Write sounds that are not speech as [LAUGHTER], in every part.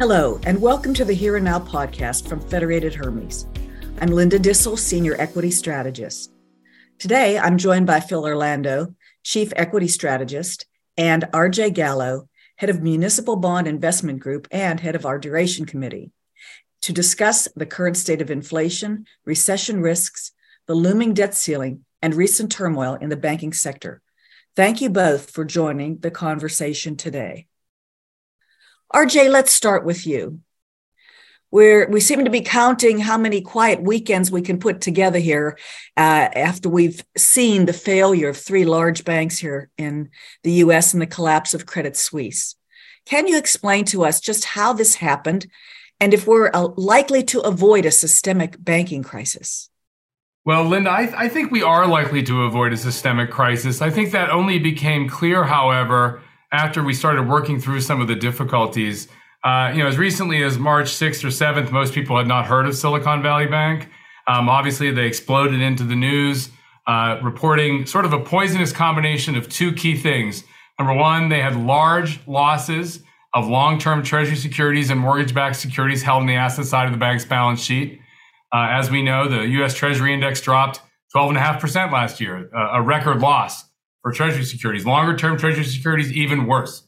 Hello, and welcome to the Here and Now podcast from Federated Hermes. I'm Linda Duessel, Senior Equity Strategist. Today, I'm joined by Phil Orlando, Chief Equity Strategist, and RJ Gallo, Head of Municipal Bond Investment Group and Head of our Duration Committee, to discuss the current state of inflation, recession risks, the looming debt ceiling, and recent turmoil in the banking sector. Thank you both for joining the conversation today. RJ, let's start with you. We're, we seem to be counting how many quiet weekends we can put together here uh, after we've seen the failure of three large banks here in the US and the collapse of Credit Suisse. Can you explain to us just how this happened and if we're uh, likely to avoid a systemic banking crisis? Well, Linda, I, I think we are likely to avoid a systemic crisis. I think that only became clear, however, after we started working through some of the difficulties. Uh, you know, as recently as March 6th or 7th, most people had not heard of Silicon Valley Bank. Um, obviously, they exploded into the news, uh, reporting sort of a poisonous combination of two key things. Number one, they had large losses of long term Treasury securities and mortgage backed securities held on the asset side of the bank's balance sheet. Uh, as we know, the US Treasury index dropped 12.5% last year, a record loss for Treasury securities. Longer term Treasury securities, even worse.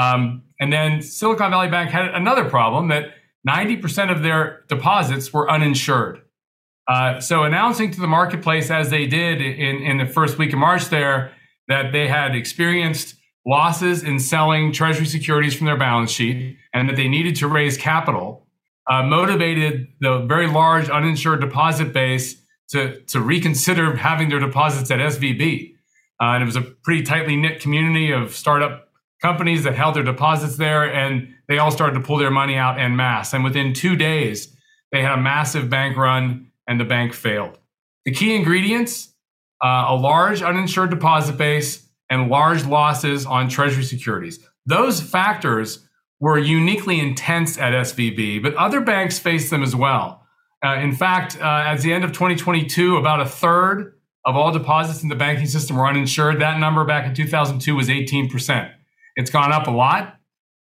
Um, and then Silicon Valley Bank had another problem that 90% of their deposits were uninsured. Uh, so announcing to the marketplace, as they did in, in the first week of March, there that they had experienced losses in selling Treasury securities from their balance sheet and that they needed to raise capital, uh, motivated the very large uninsured deposit base to, to reconsider having their deposits at SVB. Uh, and it was a pretty tightly knit community of startup companies that held their deposits there, and they all started to pull their money out en masse. And within two days, they had a massive bank run, and the bank failed. The key ingredients uh, a large uninsured deposit base and large losses on treasury securities. Those factors were uniquely intense at SVB, but other banks faced them as well. Uh, in fact, uh, at the end of 2022, about a third of all deposits in the banking system were uninsured. That number back in 2002 was 18%. It's gone up a lot.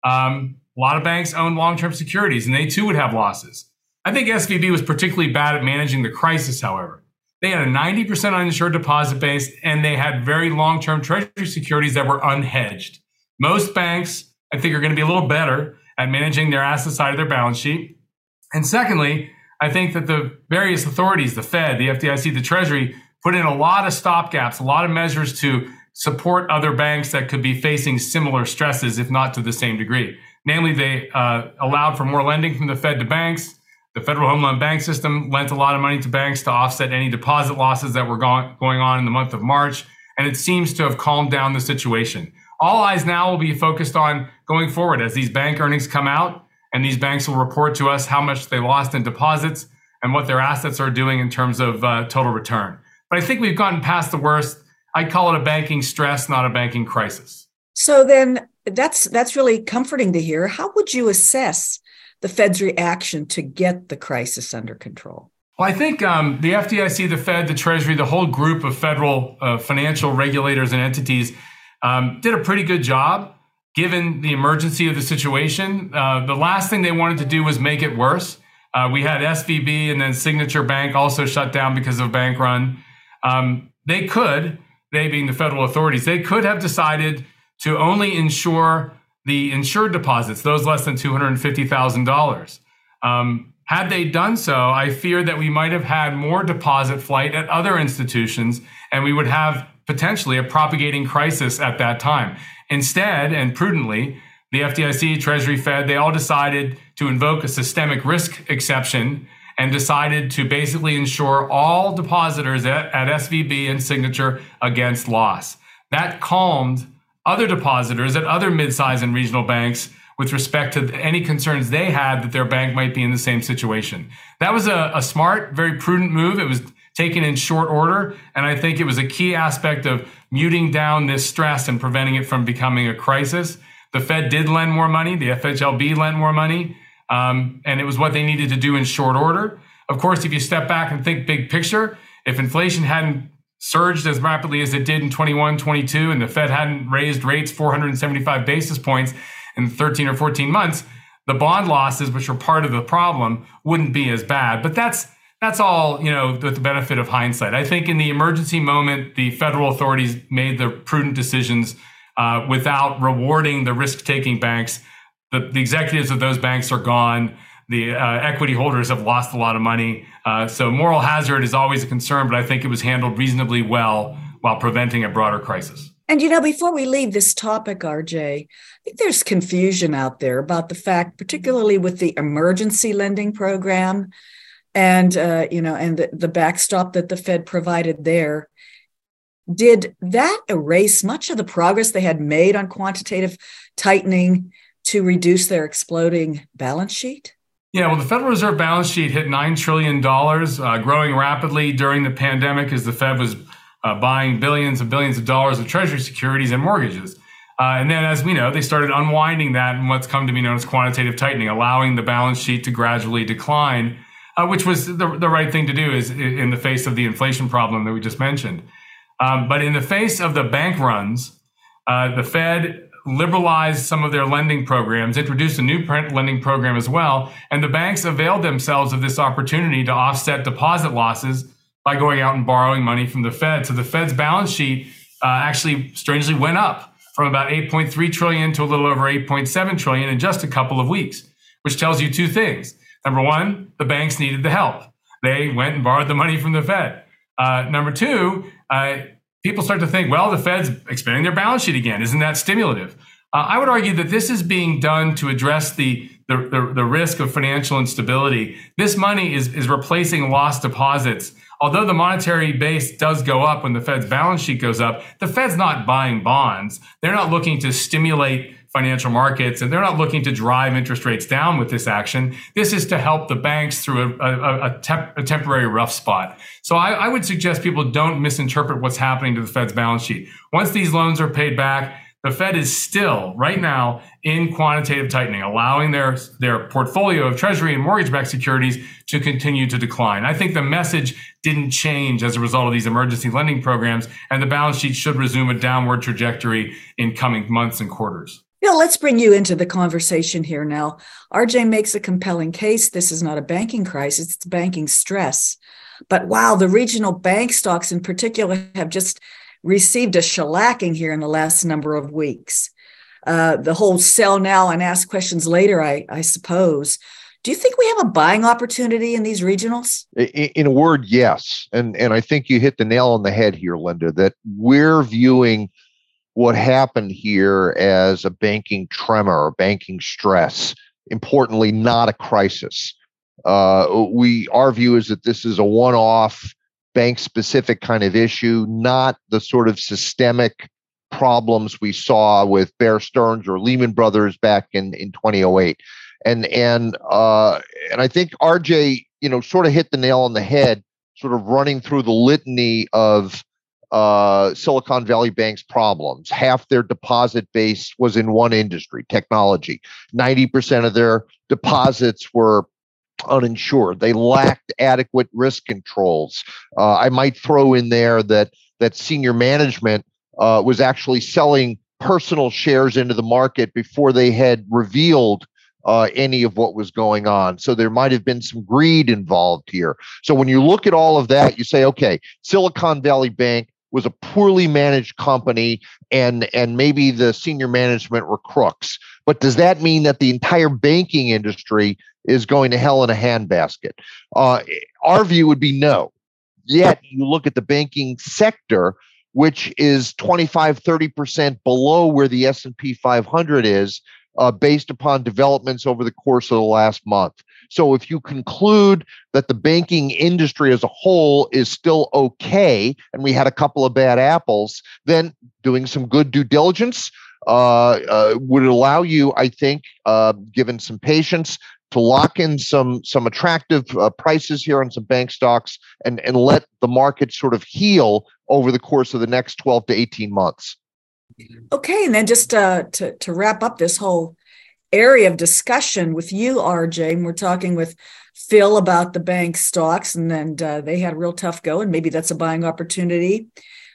Um, a lot of banks own long term securities, and they too would have losses. I think SVB was particularly bad at managing the crisis, however. They had a 90% uninsured deposit base, and they had very long term treasury securities that were unhedged. Most banks, I think, are going to be a little better at managing their asset side of their balance sheet. And secondly, I think that the various authorities, the Fed, the FDIC, the Treasury, put in a lot of stopgaps, a lot of measures to support other banks that could be facing similar stresses, if not to the same degree. Namely, they uh, allowed for more lending from the Fed to banks. The Federal Home Loan Bank System lent a lot of money to banks to offset any deposit losses that were go- going on in the month of March, and it seems to have calmed down the situation. All eyes now will be focused on going forward as these bank earnings come out, and these banks will report to us how much they lost in deposits and what their assets are doing in terms of uh, total return. But I think we've gotten past the worst. I call it a banking stress, not a banking crisis. So then that's that's really comforting to hear. How would you assess the Fed's reaction to get the crisis under control? Well, I think um, the FDIC, the Fed, the Treasury, the whole group of federal uh, financial regulators and entities um, did a pretty good job given the emergency of the situation. Uh, the last thing they wanted to do was make it worse. Uh, we had SVB and then Signature Bank also shut down because of bank run. Um, they could, they being the federal authorities, they could have decided to only insure the insured deposits, those less than $250,000. Um, had they done so, I fear that we might have had more deposit flight at other institutions and we would have potentially a propagating crisis at that time. Instead, and prudently, the FDIC, Treasury, Fed, they all decided to invoke a systemic risk exception and decided to basically insure all depositors at, at SVB and Signature against loss. That calmed other depositors at other mid-sized and regional banks with respect to any concerns they had that their bank might be in the same situation. That was a, a smart, very prudent move. It was taken in short order, and I think it was a key aspect of muting down this stress and preventing it from becoming a crisis. The Fed did lend more money. The FHLB lent more money. Um, and it was what they needed to do in short order. Of course, if you step back and think big picture, if inflation hadn't surged as rapidly as it did in 21, 22, and the Fed hadn't raised rates 475 basis points in 13 or 14 months, the bond losses, which were part of the problem, wouldn't be as bad. But that's that's all you know with the benefit of hindsight. I think in the emergency moment, the federal authorities made the prudent decisions uh, without rewarding the risk-taking banks. The, the, executives of those banks are gone. The uh, equity holders have lost a lot of money. Uh, so moral hazard is always a concern, but I think it was handled reasonably well while preventing a broader crisis. And you know, before we leave this topic, RJ, I think there's confusion out there about the fact, particularly with the emergency lending program, and uh, you know, and the, the backstop that the Fed provided there. Did that erase much of the progress they had made on quantitative tightening to reduce their exploding balance sheet? Yeah, well, the Federal Reserve balance sheet hit $9 trillion, uh, growing rapidly during the pandemic as the Fed was uh, buying billions and billions of dollars of Treasury securities and mortgages. Uh, and then, as we know, they started unwinding that in what's come to be known as quantitative tightening, allowing the balance sheet to gradually decline, uh, which was the, the right thing to do is in the face of the inflation problem that we just mentioned. Um, but in the face of the bank runs, uh, the Fed liberalized some of their lending programs, introduced a new lending program as well, and the banks availed themselves of this opportunity to offset deposit losses by going out and borrowing money from the Fed. So the Fed's balance sheet uh, actually strangely went up from about 8.3 trillion to a little over 8.7 trillion in just a couple of weeks, which tells you two things. Number one, the banks needed the help. They went and borrowed the money from the Fed. Uh, number two, uh, people start to think, well, the Fed's expanding their balance sheet again. Isn't that stimulative? Uh, I would argue that this is being done to address the, the, the, the risk of financial instability. This money is, is replacing lost deposits although the monetary base does go up when the Fed's balance sheet goes up, the Fed's not buying bonds. They're not looking to stimulate financial markets and they're not looking to drive interest rates down with this action. This is to help the banks through a, a, a, temp, a temporary rough spot. So I, I would suggest people don't misinterpret what's happening to the Fed's balance sheet. Once these loans are paid back, the Fed is still right now in quantitative tightening, allowing their, their portfolio of treasury and mortgage backed securities to continue to decline. I think the message didn't change as a result of these emergency lending programs, and the balance sheet should resume a downward trajectory in coming months and quarters. Yeah, let's bring you into the conversation here now. RJ makes a compelling case. This is not a banking crisis, it's banking stress. But wow, the regional bank stocks in particular have just received a shellacking here in the last number of weeks. Uh, the whole sell now and ask questions later, I, I suppose. Do you think we have a buying opportunity in these regionals? In, in a word, yes. And and I think you hit the nail on the head here, Linda, that we're viewing what happened here as a banking tremor or banking stress. Importantly, not a crisis. Uh, we our view is that this is a one-off bank specific kind of issue, not the sort of systemic problems we saw with Bear Stearns or Lehman Brothers back in, in 2008. And and uh, and I think RJ, you know, sort of hit the nail on the head, sort of running through the litany of uh, Silicon Valley Bank's problems. Half their deposit base was in one industry, technology. 90% of their deposits were uninsured. They lacked adequate risk controls. Uh, I might throw in there that that senior management uh, was actually selling personal shares into the market before they had revealed uh, any of what was going on. So there might have been some greed involved here. So when you look at all of that, you say, okay, Silicon Valley Bank was a poorly managed company and and maybe the senior management were crooks. But does that mean that the entire banking industry is going to hell in a handbasket? Uh, our view would be no. Yet you look at the banking sector which is 25 30% below where the s&p 500 is uh, based upon developments over the course of the last month. So, if you conclude that the banking industry as a whole is still okay, and we had a couple of bad apples, then doing some good due diligence uh, uh, would allow you, I think, uh, given some patience, to lock in some some attractive uh, prices here on some bank stocks and and let the market sort of heal over the course of the next 12 to 18 months. Okay, and then just uh, to to wrap up this whole area of discussion with you, RJ, and we're talking with Phil about the bank stocks, and then uh, they had a real tough go, and maybe that's a buying opportunity.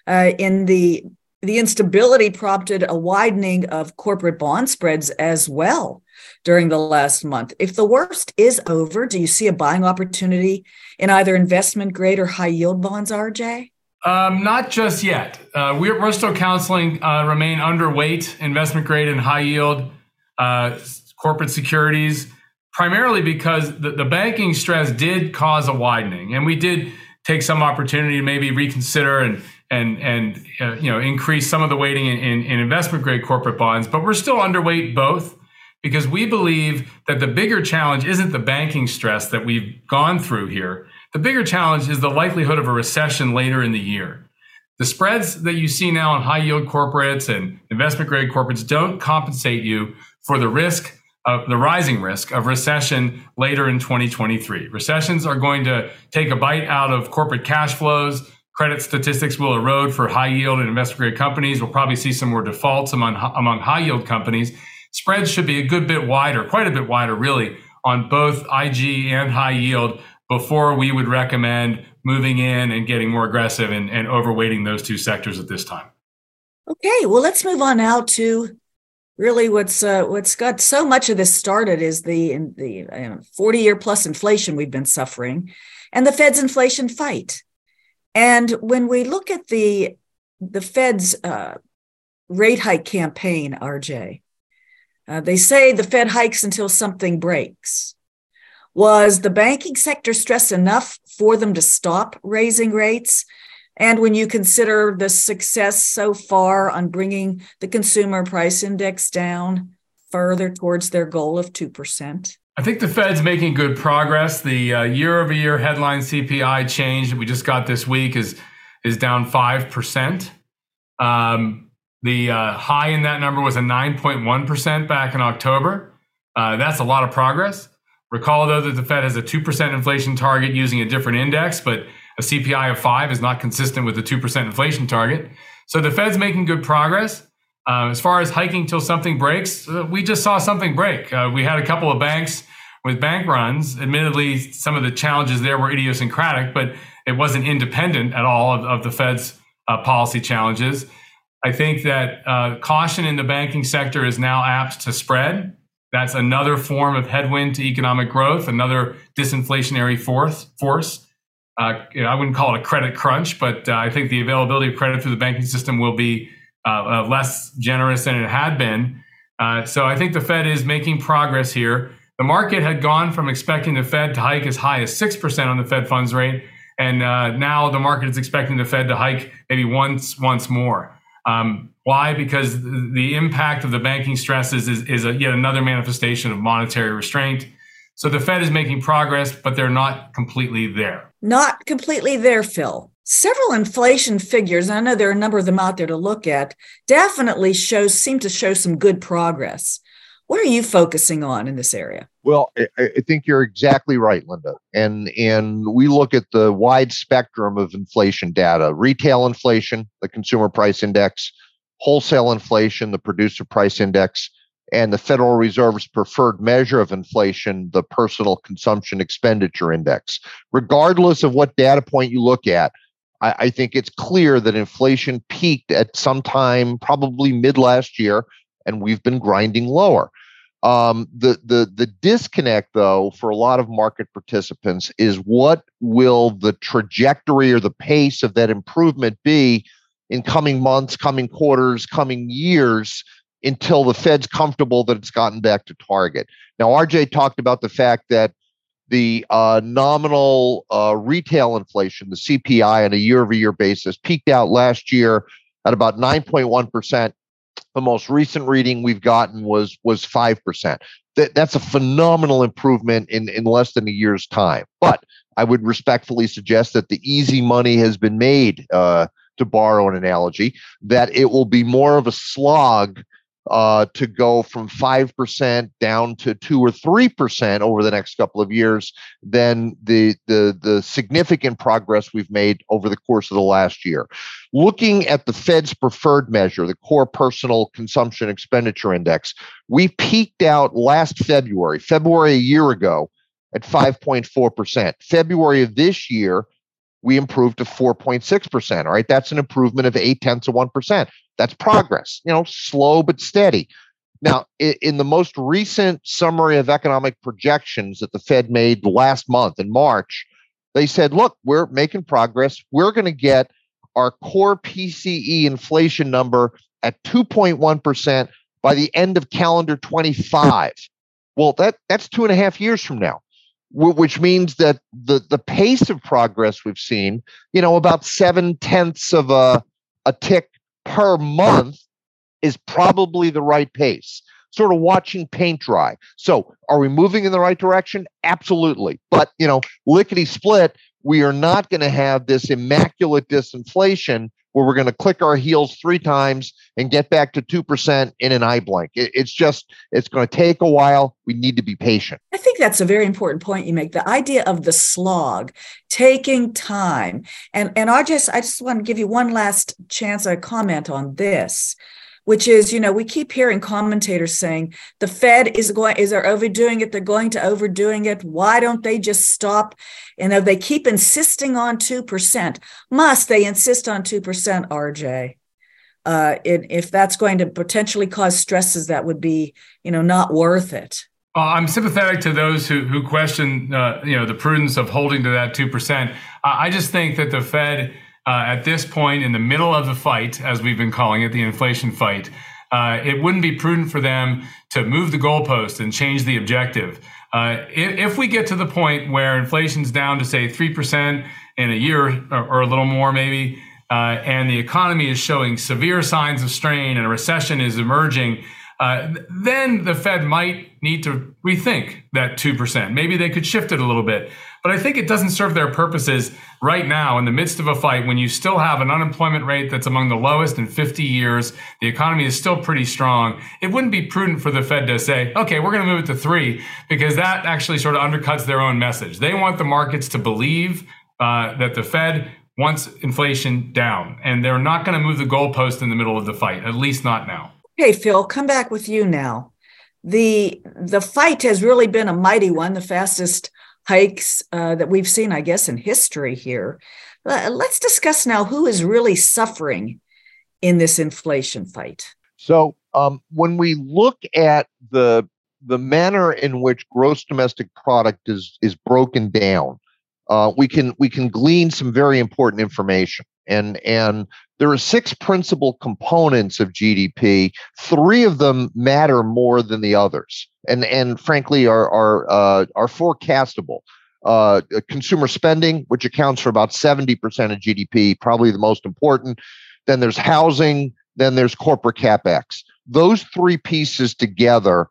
Uh, in the The instability prompted a widening of corporate bond spreads as well during the last month. If the worst is over, do you see a buying opportunity in either investment grade or high yield bonds, RJ? Um, not just yet. Uh, we're, we're, still counseling uh, remain underweight investment grade and high yield uh, corporate securities, primarily because the, the banking stress did cause a widening, and we did take some opportunity to maybe reconsider and and and uh, you know increase some of the weighting in, in, in investment grade corporate bonds, but we're still underweight both because we believe that the bigger challenge isn't the banking stress that we've gone through here. The bigger challenge is the likelihood of a recession later in the year. The spreads that you see now on high yield corporates and investment grade corporates don't compensate you for the risk of the rising risk of recession later in 2023. Recessions are going to take a bite out of corporate cash flows. Credit statistics will erode for high yield and investment grade companies. We'll probably see some more defaults among, among high yield companies. Spreads should be a good bit wider, quite a bit wider, really, on both IG and high yield before we would recommend moving in and getting more aggressive and, and overweighting those two sectors at this time. Okay, well, let's move on now to really what's uh, what's got so much of this started is the the uh, 40 year plus inflation we've been suffering and the Fed's inflation fight. And when we look at the the Fed's uh, rate hike campaign, RJ, uh, they say the Fed hikes until something breaks. Was the banking sector stressed enough for them to stop raising rates? And when you consider the success so far on bringing the consumer price index down further towards their goal of 2%? I think the Fed's making good progress. The uh, year-over-year headline CPI change that we just got this week is is down five percent. Um, the uh, high in that number was a 9.1% back in October. Uh, that's a lot of progress. Recall, though, that the Fed has a 2% inflation target using a different index, but a CPI of 5 is not consistent with the 2% inflation target. So the Fed's making good progress. Uh, as far as hiking till something breaks, uh, we just saw something break. Uh, we had a couple of banks with bank runs. Admittedly, some of the challenges there were idiosyncratic, but it wasn't independent at all of, of the Fed's uh, policy challenges. I think that uh, caution in the banking sector is now apt to spread. That's another form of headwind to economic growth, another disinflationary force. force. Uh, you know, I wouldn't call it a credit crunch, but uh, I think the availability of credit through the banking system will be uh, uh, less generous than it had been. Uh, so I think the Fed is making progress here. The market had gone from expecting the Fed to hike as high as 6% on the Fed funds rate, and now the market is expecting the Fed to hike maybe once, once more. Um, why? Because the impact of the banking stresses is, is a, yet another manifestation of monetary restraint. So the Fed is making progress, but they're not completely there. Not completely there, Phil. Several inflation figures, I know there are a number of them out there to look at, definitely shows seem to show some good progress. What are you focusing on in this area? Well, I, I, think you're exactly right, Linda. And and we look at the wide spectrum of inflation data: retail inflation, the consumer price index, wholesale inflation, the producer price index, and the Federal Reserve's preferred measure of inflation, the personal consumption expenditure index. Regardless of what data point you look at, I, I think it's clear that inflation peaked at some time, probably mid last year, and we've been grinding lower. Um, the the the disconnect, though, for a lot of market participants is what will the trajectory or the pace of that improvement be in coming months, coming quarters, coming years until the Fed's comfortable that it's gotten back to target. Now, RJ talked about the fact that the uh, nominal uh, retail inflation, the CPI, on a year-over-year basis, peaked out last year at about 9.1 percent the most recent reading we've gotten was was five percent. That that's a phenomenal improvement in in less than a year's time. But I would respectfully suggest that the easy money has been made. Uh, to borrow an analogy, that it will be more of a slog uh, to go from 5% down to 2 or 3% over the next couple of years than the, the, the significant progress we've made over the course of the last year. Looking at the Fed's preferred measure, the core personal consumption expenditure index, we peaked out last February, February a year ago, at 5.4%. February of this year, we improved to 4.6%. All right. That's an improvement of eight tenths of 1%. That's progress, you know, slow but steady. Now, in the most recent summary of economic projections that the Fed made last month in March, they said, look, we're making progress. We're going to get our core PCE inflation number at 2.1% by the end of calendar 25. Well, that, that's two and a half years from now which means that the the pace of progress we've seen, you know, about seven tenths of a a tick per month, is probably the right pace. Sort of watching paint dry. So, are we moving in the right direction? Absolutely. But you know, lickety split, we are not going to have this immaculate disinflation where we're going to click our heels three times and get back to 2% in an eye blank. It, it's just, it's going to take a while. We need to be patient. I think that's a very important point you make. The idea of the slog, taking time. And, and I just, I just want to give you one last chance to comment on this which is, you know, we keep hearing commentators saying the Fed is going, is they're overdoing it, they're going to overdoing it. Why don't they just stop? Know, they keep insisting on 2%. Must they insist on 2%, RJ? Uh, it, if that's going to potentially cause stresses that would be, you know, not worth it. Uh, I'm sympathetic to those who who question, uh, you know, the prudence of holding to that two percent. I just think that the Fed uh, at this point in the middle of the fight, as we've been calling it, the inflation fight, uh, it wouldn't be prudent for them to move the goalpost and change the objective. Uh, if, if, we get to the point where inflation's down to say 3% in a year or, or a little more, maybe, uh, and the economy is showing severe signs of strain and a recession is emerging, uh, then the Fed might need to rethink that 2%. Maybe they could shift it a little bit. But I think it doesn't serve their purposes right now in the midst of a fight when you still have an unemployment rate that's among the lowest in 50 years. The economy is still pretty strong. It wouldn't be prudent for the Fed to say, okay, we're going to move it to three, because that actually sort of undercuts their own message. They want the markets to believe uh, that the Fed wants inflation down, and they're not going to move the goalpost in the middle of the fight, at least not now. Okay, Phil, come back with you now. The the fight has really been a mighty one, the fastest hikes uh, that we've seen, I guess, in history here. Let's discuss now who is really suffering in this inflation fight. So, um, when we look at the the manner in which gross domestic product is is broken down, uh, we can we can glean some very important information. And and there are six principal components of GDP. Three of them matter more than the others, and and frankly are are uh, are forecastable. Uh, consumer spending, which accounts for about seventy percent of GDP, probably the most important. Then there's housing. Then there's corporate capex. Those three pieces together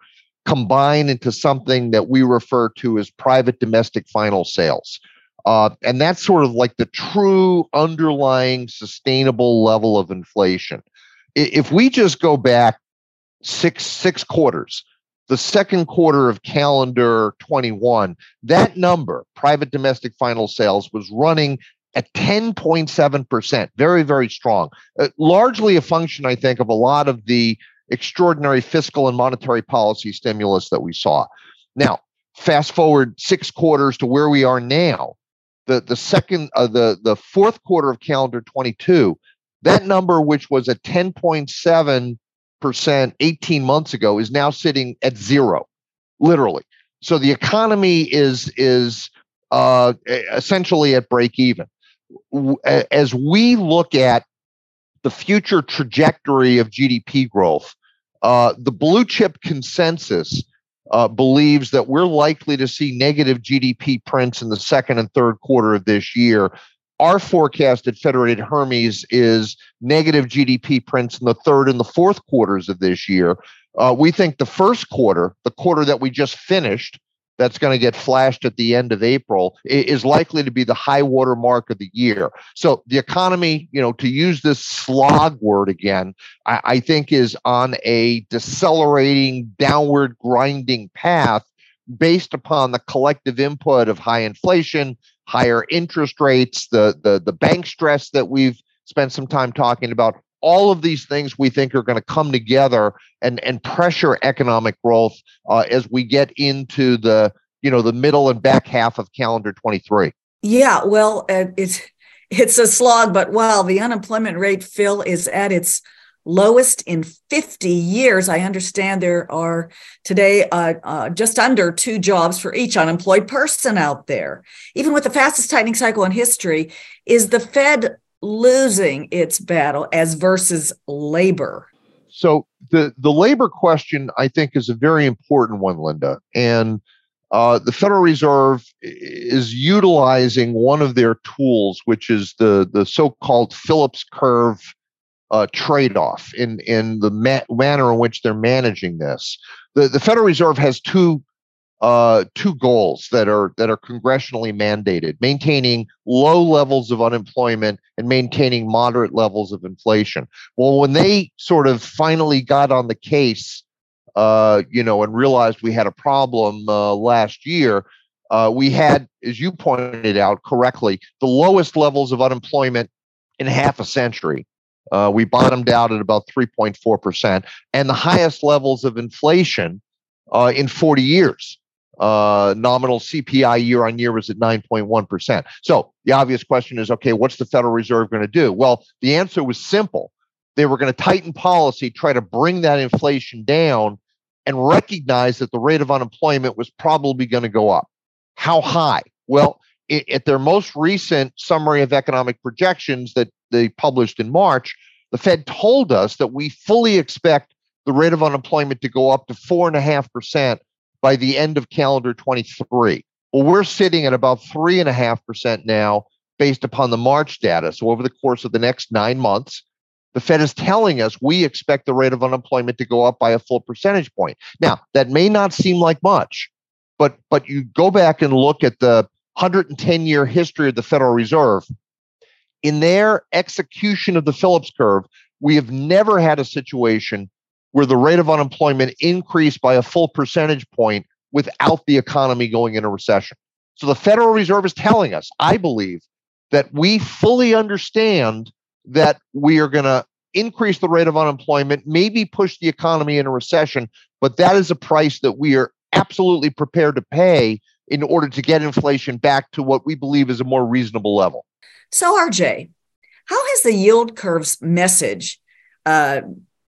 combine into something that we refer to as private domestic final sales. Uh, and that's sort of like the true underlying sustainable level of inflation. If we just go back six six quarters, the second quarter of calendar 21, that number, private domestic final sales, was running at 10.7%, very, very strong. Uh, largely a function, I think, of a lot of the extraordinary fiscal and monetary policy stimulus that we saw. Now, fast forward six quarters to where we are now the the second uh, the the fourth quarter of calendar 22 that number which was at 10.7 percent 18 months ago is now sitting at zero literally. So the economy is is uh, essentially at break even. As we look at the future trajectory of gdp growth uh, the blue chip consensus uh, believes that we're likely to see negative GDP prints in the second and third quarter of this year. Our forecast at Federated Hermes is negative GDP prints in the third and the fourth quarters of this year. Uh, we think the first quarter, the quarter that we just finished, that's going to get flashed at the end of April is likely to be the high water mark of the year. So the economy, you know, to use this slog word again, I, I think is on a decelerating, downward grinding path based upon the collective input of high inflation, higher interest rates, the the the bank stress that we've spent some time talking about, all of these things we think are going to come together and and pressure economic growth uh, as we get into the you know the middle and back half of calendar 23 yeah well uh, it's it's a slog, but wow, the unemployment rate, Phil, is at its lowest in 50 years. I understand there are today uh, uh, just under two jobs for each unemployed person out there. Even with the fastest tightening cycle in history, is the Fed losing its battle as versus labor? So the the labor question, I think, is a very important one, Linda, and uh, the Federal Reserve is utilizing one of their tools, which is the the so-called Phillips curve uh, trade-off in in the ma- manner in which they're managing this. The the Federal Reserve has two uh, two goals that are that are congressionally mandated: maintaining low levels of unemployment and maintaining moderate levels of inflation. Well, when they sort of finally got on the case, uh, you know, and realized we had a problem uh, last year, uh, we had, as you pointed out correctly, the lowest levels of unemployment in half a century. Uh, we bottomed out at about 3.4%, and the highest levels of inflation uh, in 40 years uh, nominal CPI year on year was at 9.1%. So the obvious question is okay, what's the Federal Reserve going to do? Well, the answer was simple. They were going to tighten policy, try to bring that inflation down, and recognize that the rate of unemployment was probably going to go up. How high? Well, it, at their most recent summary of economic projections that they published in March, the Fed told us that we fully expect the rate of unemployment to go up to 4.5% by the end of calendar 23. Well, we're sitting at about three and a half percent now based upon the March data. So over the course of the next nine months, the Fed is telling us we expect the rate of unemployment to go up by a full percentage point. Now, that may not seem like much, but but you go back and look at the 110 year history of the Federal Reserve, in their execution of the Phillips curve, we have never had a situation where the rate of unemployment increased by a full percentage point without the economy going into recession. So the Federal Reserve is telling us, I believe, that we fully understand that we are going to increase the rate of unemployment, maybe push the economy into a recession, but that is a price that we are absolutely prepared to pay in order to get inflation back to what we believe is a more reasonable level. So, RJ, how has the yield curve's message? Uh,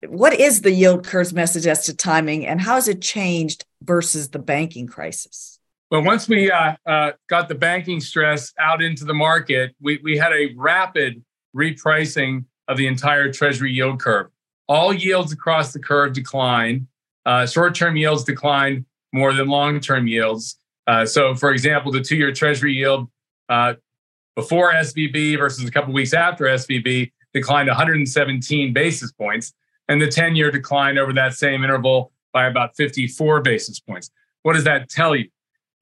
what is the yield curve's message as to timing, and how has it changed versus the banking crisis? Well, once we uh, uh, got the banking stress out into the market, we, we had a rapid repricing of the entire Treasury yield curve. All yields across the curve declined. Uh, short term yields declined more than long term yields. Uh, so, for example, the two year Treasury yield uh, before SVB versus a couple weeks after SVB declined 117 basis points, and the 10 year declined over that same interval by about 54 basis points. What does that tell you?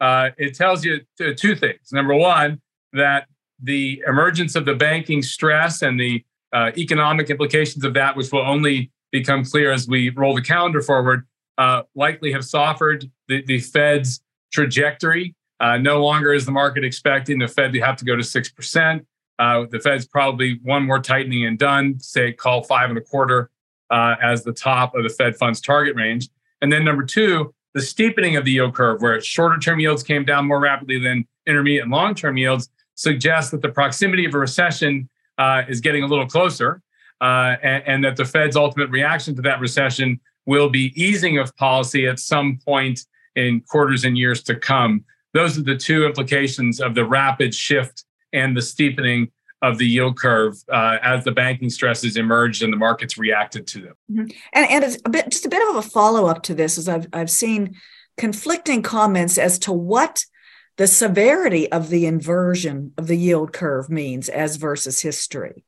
Uh, it tells you two things. Number one, that the emergence of the banking stress and the uh, economic implications of that, which will only become clear as we roll the calendar forward, uh, likely have softened the, the Fed's trajectory. Uh, no longer is the market expecting the Fed to have to go to 6%. Uh, the Fed's probably one more tightening and done, say, call five and a quarter uh, as the top of the Fed funds target range. And then number two, the steepening of the yield curve, where shorter term yields came down more rapidly than intermediate and long term yields, suggests that the proximity of a recession uh, is getting a little closer, uh, and, and, that the Fed's ultimate reaction to that recession will be easing of policy at some point in quarters and years to come. Those are the two implications of the rapid shift and the steepening of the yield curve uh, as the banking stresses emerged and the markets reacted to them. Mm-hmm. And, and it's a bit, just a bit of a follow up to this, is I've, I've seen conflicting comments as to what the severity of the inversion of the yield curve means as versus history.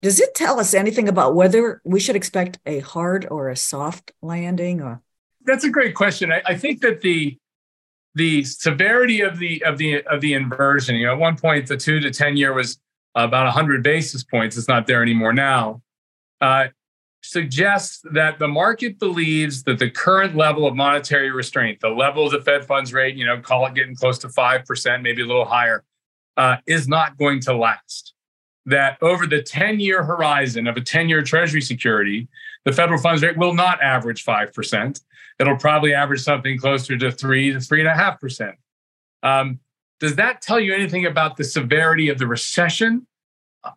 Does it tell us anything about whether we should expect a hard or a soft landing? Or that's a great question. I, I think that the the severity of the of the of the inversion. You know, at one point the two to ten year was about 100 basis points. It's not there anymore now. Uh, suggests that the market believes that the current level of monetary restraint, the level of the Fed funds rate, you know, call it getting close to 5%, maybe a little higher, uh, is not going to last. That over the 10 year horizon of a 10 year Treasury security, the federal funds rate will not average 5%. It'll probably average something closer to 3 to 3.5%. Um, does that tell you anything about the severity of the recession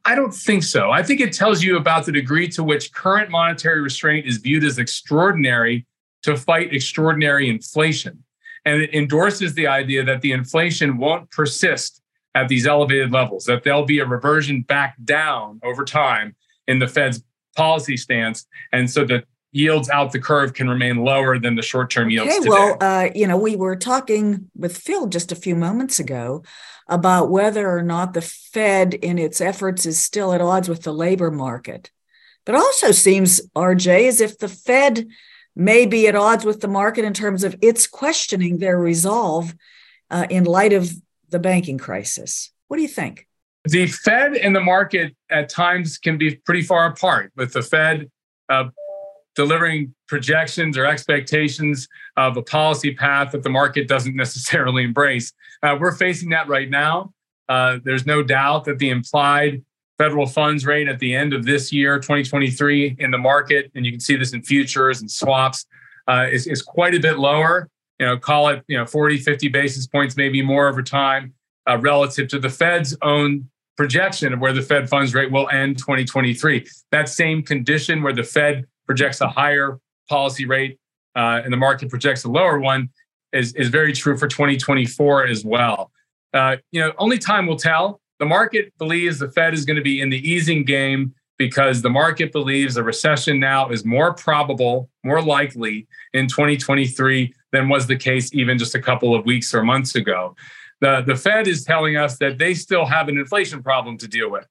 I don't think so. I think it tells you about the degree to which current monetary restraint is viewed as extraordinary to fight extraordinary inflation. And it endorses the idea that the inflation won't persist at these elevated levels, that there'll be a reversion back down over time in the Fed's policy stance. And so that yields out the curve can remain lower than the short term yields. Okay, today. well, uh, you know, we were talking with Phil just a few moments ago about whether or not the Fed, in its efforts, is still at odds with the labor market. But also seems, RJ, as if the Fed may be at odds with the market in terms of its questioning their resolve uh, in light of the banking crisis. What do you think? The Fed and the market at times can be pretty far apart, with the Fed uh, delivering projections or expectations of a policy path that the market doesn't [LAUGHS] necessarily embrace. Uh, we're facing that right now. Uh, there's no doubt that the implied federal funds rate at the end of this year, 2023, in the market, and you can see this in futures and swaps, uh, is, is quite a bit lower. You know, call it you know 40, 50 basis points, maybe more over time, uh, relative to the Fed's own projection of where the Fed funds rate will end 2023. That same condition where the Fed projects a higher policy rate uh, and the market projects a lower one is, is very true for 2024 as well. Uh, you know, only time will tell. The market believes the Fed is going to be in the easing game because the market believes a recession now is more probable, more likely in 2023 than was the case even just a couple of weeks or months ago. The, the Fed is telling us that they still have an inflation problem to deal with.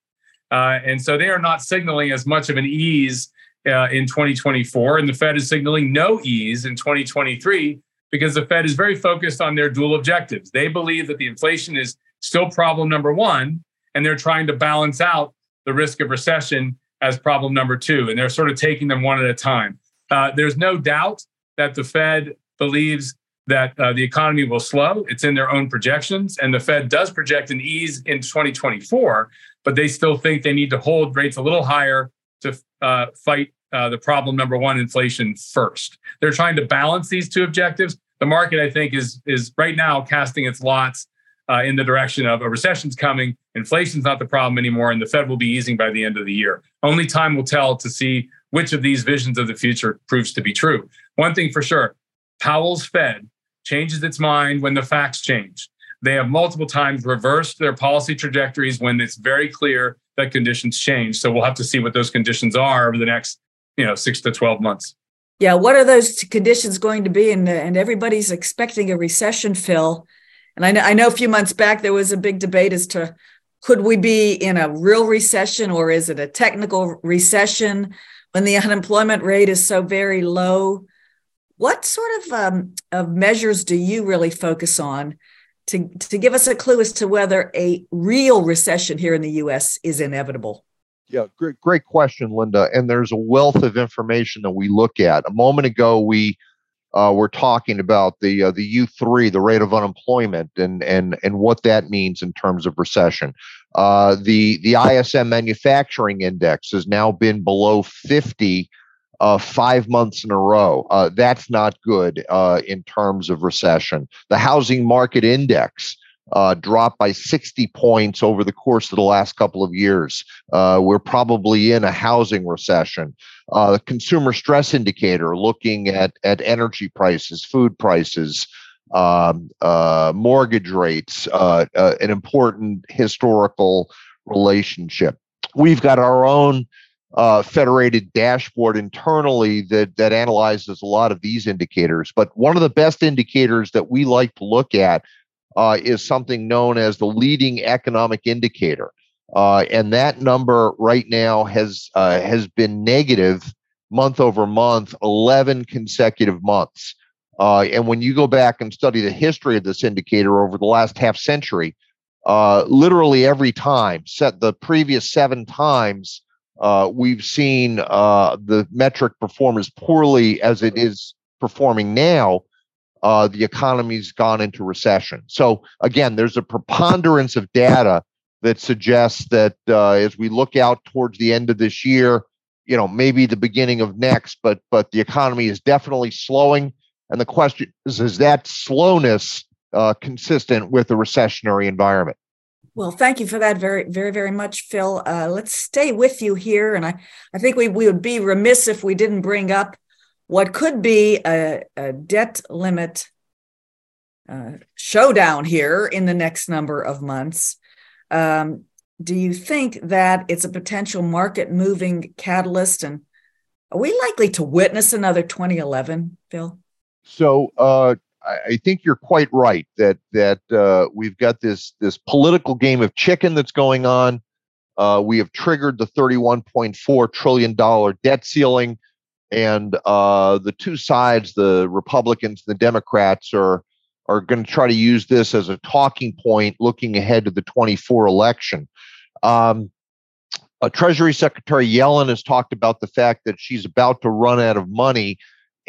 Uh, and so they are not signaling as much of an ease uh, in 2024, and the Fed is signaling no ease in 2023 because the Fed is very focused on their dual objectives. They believe that the inflation is still problem number one, and they're trying to balance out the risk of recession as problem number two, and they're sort of taking them one at a time. Uh, there's no doubt that the Fed believes that uh, the economy will slow. It's in their own projections, and the Fed does project an ease in 2024, but they still think they need to hold rates a little higher to uh, fight uh, the problem number one, inflation first. They're trying to balance these two objectives. The market, I think, is is right now casting its lots uh, in the direction of a recession's coming. Inflation's not the problem anymore, and the Fed will be easing by the end of the year. Only time will tell to see which of these visions of the future proves to be true. One thing for sure Powell's Fed changes its mind when the facts change. They have multiple times reversed their policy trajectories when it's very clear that conditions change. So we'll have to see what those conditions are over the next, you know, six to 12 months. Yeah, what are those conditions going to be? And, and everybody's expecting a recession, Phil. And I know, I know a few months back there was a big debate as to could we be in a real recession or is it a technical recession when the unemployment rate is so very low? What sort of, um, of measures do you really focus on to, to give us a clue as to whether a real recession here in the US is inevitable? Yeah, great, great question, Linda. And there's a wealth of information that we look at. A moment ago, we uh, were talking about the uh, the U three, the rate of unemployment, and and and what that means in terms of recession. Uh, the the ISM manufacturing index has now been below 50 uh, five months in a row. Uh, that's not good uh, in terms of recession. The housing market index uh, dropped by 60 points over the course of the last couple of years. Uh, we're probably in a housing recession. Uh, the consumer stress indicator, looking at at energy prices, food prices. Um, mortgage rates, an important historical relationship. We've got our own uh, federated dashboard internally that that analyzes a lot of these indicators. But one of the best indicators that we like to look at uh, is something known as the leading economic indicator, uh, and that number right now has uh, has been negative month over month, eleven consecutive months. Uh, and when you go back and study the history of this indicator over the last half century, uh, literally every time, set the previous seven times uh, we've seen uh, the metric perform as poorly as it is performing now. Uh, the economy's gone into recession. So again, there's a preponderance of data that suggests that uh, as we look out towards the end of this year, you know, maybe the beginning of next, but but the economy is definitely slowing. And the question is, is that slowness uh, consistent with a recessionary environment? Well, thank you for that very, very, very much, Phil. Uh, let's stay with you here. And I, I think we, we would be remiss if we didn't bring up what could be a, a debt limit uh, showdown here in the next number of months. Um, do you think that it's a potential market moving catalyst? And are we likely to witness another 2011, Phil? So, uh, I think you're quite right that that uh, we've got this this political game of chicken that's going on. Uh, we have triggered the 31.4 trillion dollar debt ceiling, and uh, the two sides, the Republicans and the Democrats, are are going to try to use this as a talking point looking ahead to the 24 election. Um, uh, Treasury Secretary Yellen has talked about the fact that she's about to run out of money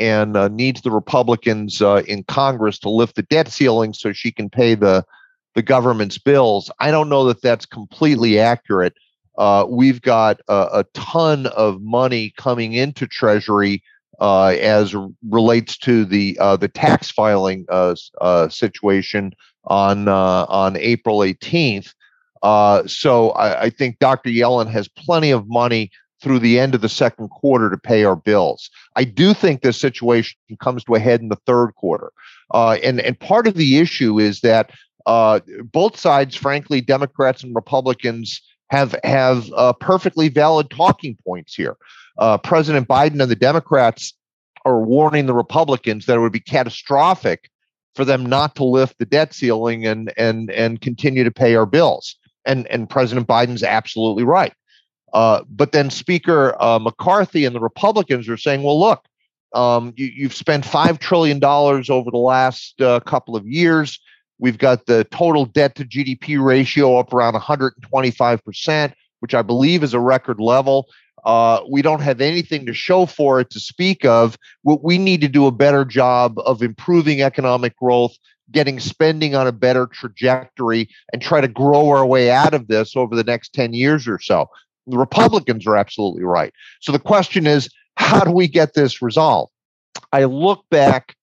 and uh, needs the Republicans uh, in Congress to lift the debt ceiling so she can pay the the government's bills. I don't know that that's completely accurate. Uh, we've got a, a, ton of money coming into Treasury uh, as relates to the uh, the tax filing uh, situation on on April 18th. so I, I think Dr. Yellen has plenty of money through the end of the second quarter to pay our bills. I do think this situation comes to a head in the third quarter. Uh, and, and part of the issue is that uh, both sides, frankly, Democrats and Republicans, have, have uh, perfectly valid talking points here. Uh, President Biden and the Democrats are warning the Republicans that it would be catastrophic for them not to lift the debt ceiling and and and continue to pay our bills. And and President Biden's absolutely right. Uh, but then Speaker uh, McCarthy and the Republicans are saying, well, look, um, you, have spent $5 trillion over the last uh, couple of years. We've got the total debt to GDP ratio up around 125%, which I believe is a record level. Uh, we don't have anything to show for it to speak of. What We need to do a better job of improving economic growth, getting spending on a better trajectory, and try to grow our way out of this over the next 10 years or so. The Republicans are absolutely right. So the question is, how do we get this resolved? I look back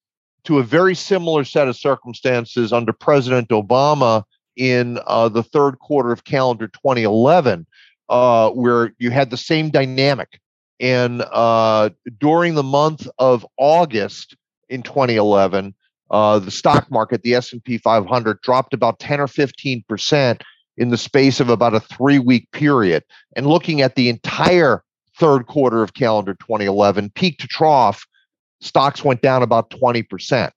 to a very similar set of circumstances under President Obama in uh, the third quarter of calendar 2011, uh, where you had the same dynamic. And uh, during the month of August in 2011, uh, the stock market, the S&P 500, dropped about 10 or 15 percent in the space of about a three week period. And looking at the entire third quarter of calendar 2011, peak to trough, stocks went down about 20%.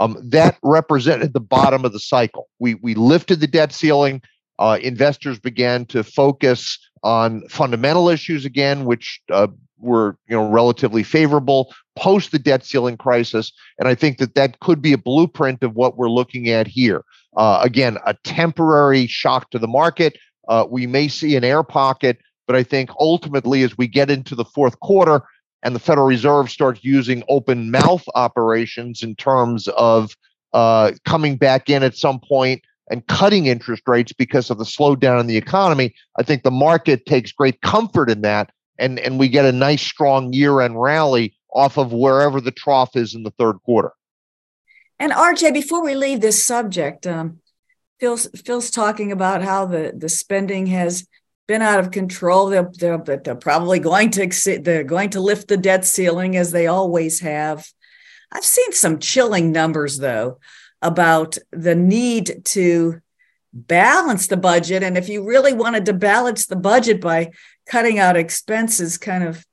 Um, that represented the bottom of the cycle. We, we lifted the debt ceiling. Uh, investors began to focus on fundamental issues again, which uh, were you know relatively favorable post the debt ceiling crisis, and I think that that could be a blueprint of what we're looking at here. Uh, again, a temporary shock to the market. Uh, we may see an air pocket, but I think ultimately, as we get into the fourth quarter and the Federal Reserve starts using open mouth operations in terms of uh, coming back in at some point and cutting interest rates because of the slowdown in the economy, I think the market takes great comfort in that, and and we get a nice strong year-end rally off of wherever the trough is in the third quarter. And RJ, before we leave this subject, um, Phil's, Phil's talking about how the, the spending has been out of control. They're, they're, they're probably going to they're going to lift the debt ceiling as they always have. I've seen some chilling numbers though about the need to balance the budget. And if you really wanted to balance the budget by cutting out expenses, kind of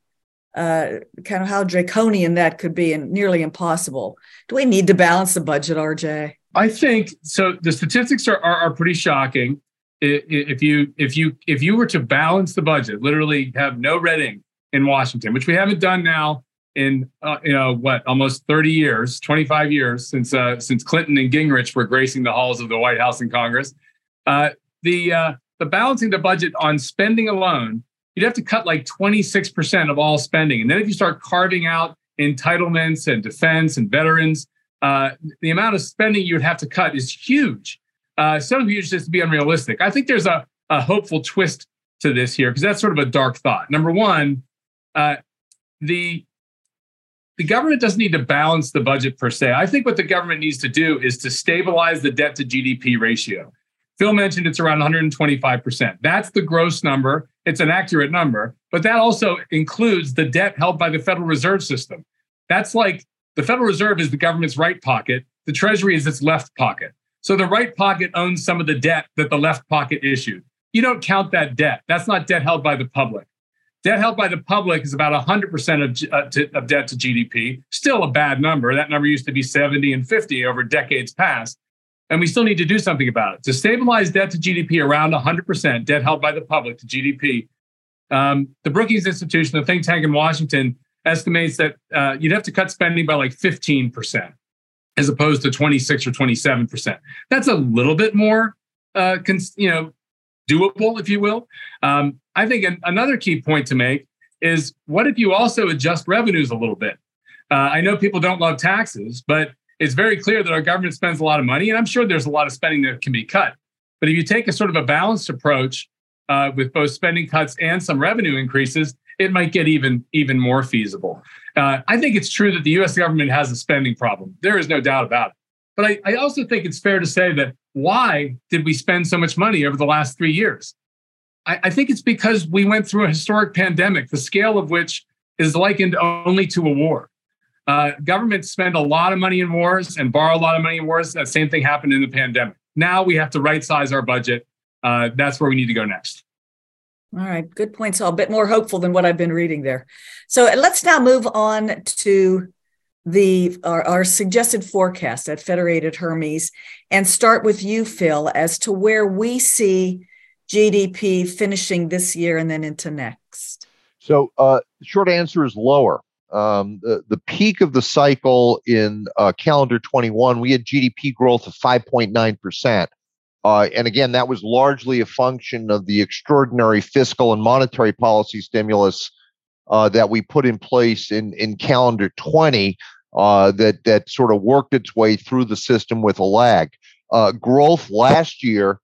uh, kind of how draconian that could be and nearly impossible. Do we need to balance the budget, RJ? I think so. The statistics are, are, are pretty shocking. If you if you if you were to balance the budget, literally have no red ink in Washington, which we haven't done now in uh, you know what almost 30 years 25 years since uh, since clinton and gingrich were gracing the halls of the white house and congress uh, the uh, the balancing the budget on spending alone you'd have to cut like 26% of all spending. And then if you start carving out entitlements and defense and veterans, uh, the amount of spending you would have to cut is huge. Uh, some of you just to be unrealistic. I think there's a, a hopeful twist to this here because that's sort of a dark thought. Number one, uh, the the government doesn't need to balance the budget per se. I think what the government needs to do is to stabilize the debt to GDP ratio. Phil mentioned it's around 125%. That's the gross number. It's an accurate number, but that also includes the debt held by the Federal Reserve System. That's like the Federal Reserve is the government's right pocket, the Treasury is its left pocket. So the right pocket owns some of the debt that the left pocket issued. You don't count that debt. That's not debt held by the public. Debt held by the public is about 100% of, uh, to, of debt to GDP. Still a bad number. That number used to be 70 and 50 over decades past. And we still need to do something about it. To stabilize debt to GDP around 100%, debt held by the public to GDP, um, the Brookings Institution, the think tank in Washington, estimates that uh, you'd have to cut spending by like 15% as opposed to 26 or 27%. That's a little bit more, uh, cons- you know, doable, if you will. Um, I think an- another key point to make is what if you also adjust revenues a little bit? Uh, I know people don't love taxes, but it's very clear that our government spends a lot of money, and I'm sure there's a lot of spending that can be cut. But if you take a sort of a balanced approach uh, with both spending cuts and some revenue increases, it might get even even more feasible. Uh, I think it's true that the U.S. government has a spending problem. There is no doubt about it. But I, I also think it's fair to say that why did we spend so much money over the last three years? I, I think it's because we went through a historic pandemic, the scale of which is likened only to a war. Uh, governments spend a lot of money in wars and borrow a lot of money in wars. That same thing happened in the pandemic. Now we have to right size our budget. Uh, that's where we need to go next. All right, good points. So a bit more hopeful than what I've been reading there. So let's now move on to the our, our, suggested forecast at Federated Hermes and start with you, Phil, as to where we see GDP finishing this year and then into next. So, uh, short answer is lower. Um, the, the peak of the cycle in uh, calendar 21, we had GDP growth of 5.9 percent. Uh, and again, that was largely a function of the extraordinary fiscal and monetary policy stimulus uh, that we put in place in, in calendar 20 uh, that, that sort of worked its way through the system with a lag. Uh, growth last year,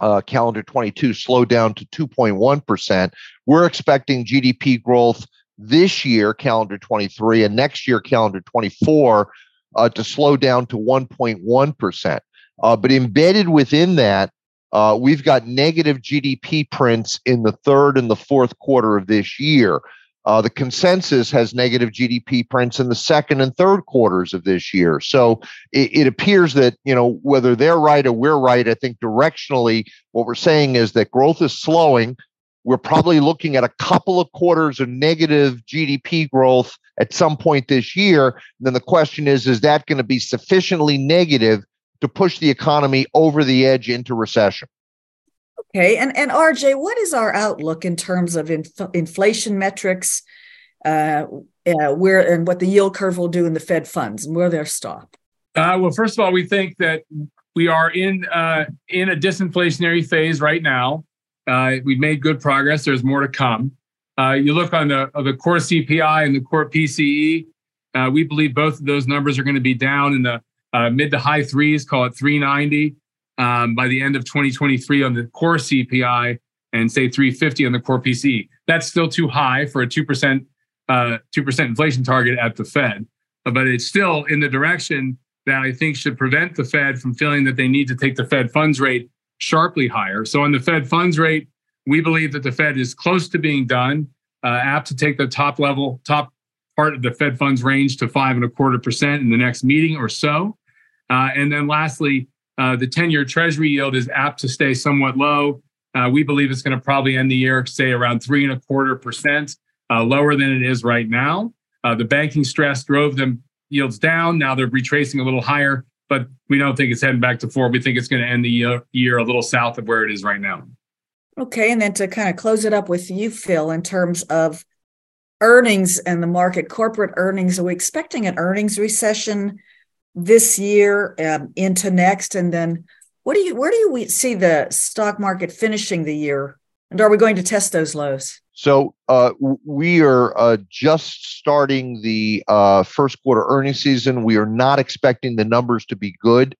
uh, calendar 22, slowed down to 2.1%. We're expecting GDP growth this year, calendar 23, and next year, calendar 24, uh, to slow down to 1.1%. Uh, but embedded within that, uh, we've got negative GDP prints in the third and the fourth quarter of this year. Uh, the consensus has negative GDP prints in the second and third quarters of this year. So it, it, appears that, you know, whether they're right or we're right, I think directionally what we're saying is that growth is slowing. We're probably looking at a couple of quarters of negative GDP growth at some point this year. And then the question is, is that going to be sufficiently negative to push the economy over the edge into recession. Okay, and and RJ, what is our outlook in terms of inf- inflation metrics, uh, uh, where and what the yield curve will do in the Fed funds, and where they'll stop? Uh, well, first of all, we think that we are in uh, in a disinflationary phase right now. Uh, we've made good progress. There's more to come. Uh, you look on the the core CPI and the core PCE. we believe both of those numbers are going to be down in the uh, mid to high threes, call it 390 um, by the end of 2023 on the core CPI and say 350 on the core PCE. That's still too high for a 2%, uh, 2% inflation target at the Fed, but it's still in the direction that I think should prevent the Fed from feeling that they need to take the Fed funds rate sharply higher. So on the Fed funds rate, we believe that the Fed is close to being done, uh, apt to take the top level, top part of the Fed funds range to five and a quarter percent in the next meeting or so. Uh, and then lastly, uh, the 10 year treasury yield is apt to stay somewhat low. Uh, we believe it's going to probably end the year, say, around three and a quarter percent, uh, lower than it is right now. Uh, the banking stress drove them yields down. Now they're retracing a little higher, but we don't think it's heading back to four. We think it's going to end the year, year a little south of where it is right now. Okay. And then to kind of close it up with you, Phil, in terms of earnings and the market, corporate earnings, are we expecting an earnings recession? this year um, into next? And then what do you where do you see the stock market finishing the year? And are we going to test those lows? So uh, we are uh, just starting the uh, first quarter earnings season. We are not expecting the numbers to be good.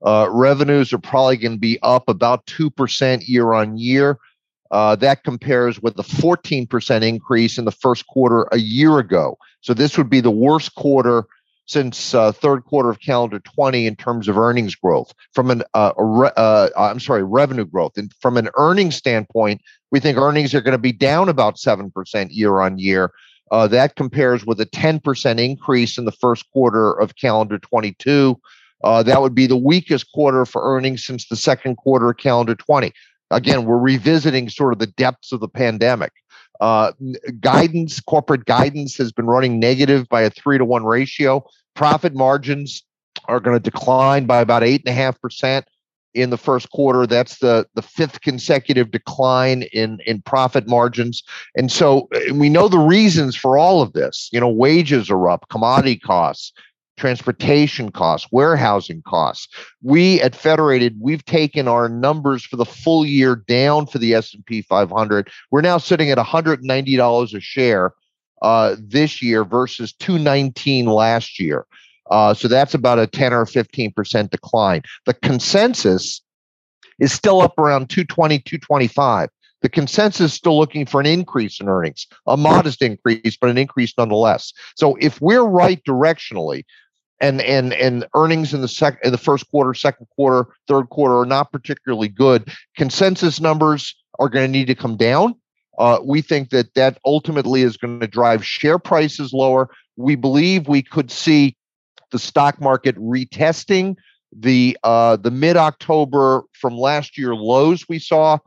Uh, revenues are probably going to be up about 2% year on year. Uh, that compares with the 14% increase in the first quarter a year ago. So this would be the worst quarter since uh, third quarter of calendar 20 in terms of earnings growth from an uh, uh, I'm sorry revenue growth. And from an earnings standpoint we think earnings are going to be down about 7% year on year. Uh, that compares with a 10% increase in the first quarter of calendar 22 uh, that would be the weakest quarter for earnings since the second quarter of calendar 20 again we're revisiting sort of the depths of the pandemic uh, guidance, corporate guidance has been running negative by a three to one ratio. Profit margins are going to decline by about eight and a half percent in the first quarter. That's the the fifth consecutive decline in in profit margins. And so uh, we know the reasons for all of this. You know, wages are up, commodity costs, transportation costs, warehousing costs. We at Federated, we've taken our numbers for the full year down for the S&P 500. We're now sitting at $190 a share uh, this year versus 219 last year. Uh, so that's about a 10 or 15% decline. The consensus is still up around 220, 225. The consensus is still looking for an increase in earnings, a modest increase, but an increase nonetheless. So if we're right directionally, and and and earnings in the sec in the first quarter, second quarter, third quarter are not particularly good. Consensus numbers are going to need to come down. Uh, we think that that ultimately is going to drive share prices lower. We believe we could see the stock market retesting the uh, the mid October from last year lows we saw.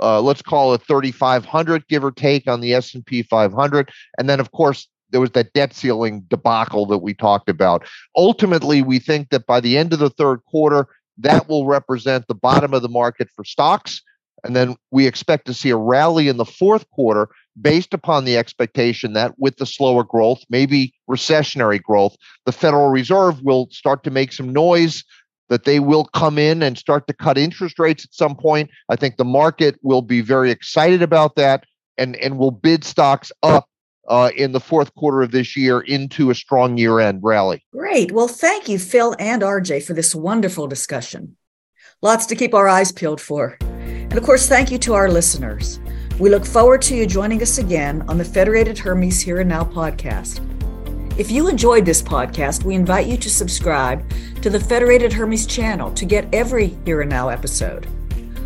Uh, let's call it 3,500, give or take, on the S&P 500, and then of course there was that debt ceiling debacle that we talked about. Ultimately, we think that by the end of the third quarter, that will represent the bottom of the market for stocks. And then we expect to see a rally in the fourth quarter based upon the expectation that with the slower growth, maybe recessionary growth, the Federal Reserve will start to make some noise that they will come in and start to cut interest rates at some point. I think the market will be very excited about that and, and will bid stocks up uh, in the fourth quarter of this year into a strong year end rally. Great. Well, thank you, Phil and RJ, for this wonderful discussion. Lots to keep our eyes peeled for. And of course, thank you to our listeners. We look forward to you joining us again on the Federated Hermes Here and Now podcast. If you enjoyed this podcast, we invite you to subscribe to the Federated Hermes channel to get every Here and Now episode.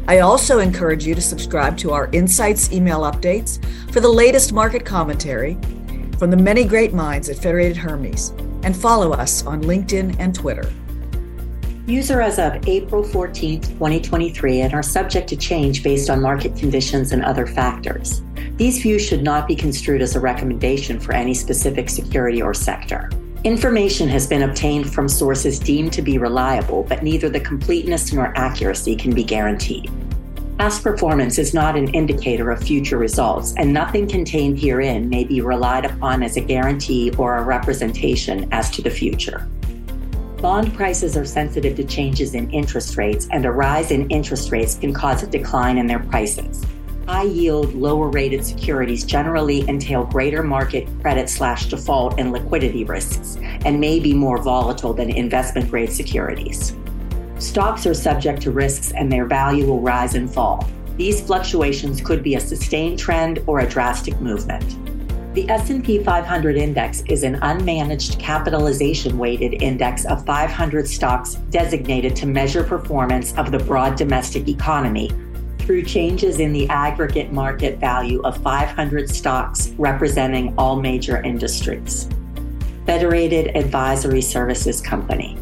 I also encourage you to subscribe to our Insights email updates for the latest market commentary from the many great minds at Federated Hermes, and follow us on LinkedIn and Twitter. Are as of April 14, 2023, and are subject to change based on market conditions and other factors. These views should not be construed as a recommendation for any specific security or sector. Information has been obtained from sources deemed to be reliable, but neither the completeness nor accuracy can be guaranteed. Past performance is not an indicator of future results, and nothing contained herein may be relied upon as a guarantee or a representation as to the future. Bond prices are sensitive to changes in interest rates, and a rise in interest rates can cause a decline in their prices. High yield, lower rated securities generally entail greater market credit slash default and liquidity risks and may be more volatile than investment grade securities. Stocks are subject to risks and their value will rise and fall. These fluctuations could be a sustained trend or a drastic movement. The S&P 500 index is an unmanaged capitalization weighted index of 500 stocks designated to measure performance of the broad domestic economy through changes in the aggregate market value of 500 stocks representing all major industries. Federated Advisory Services Company.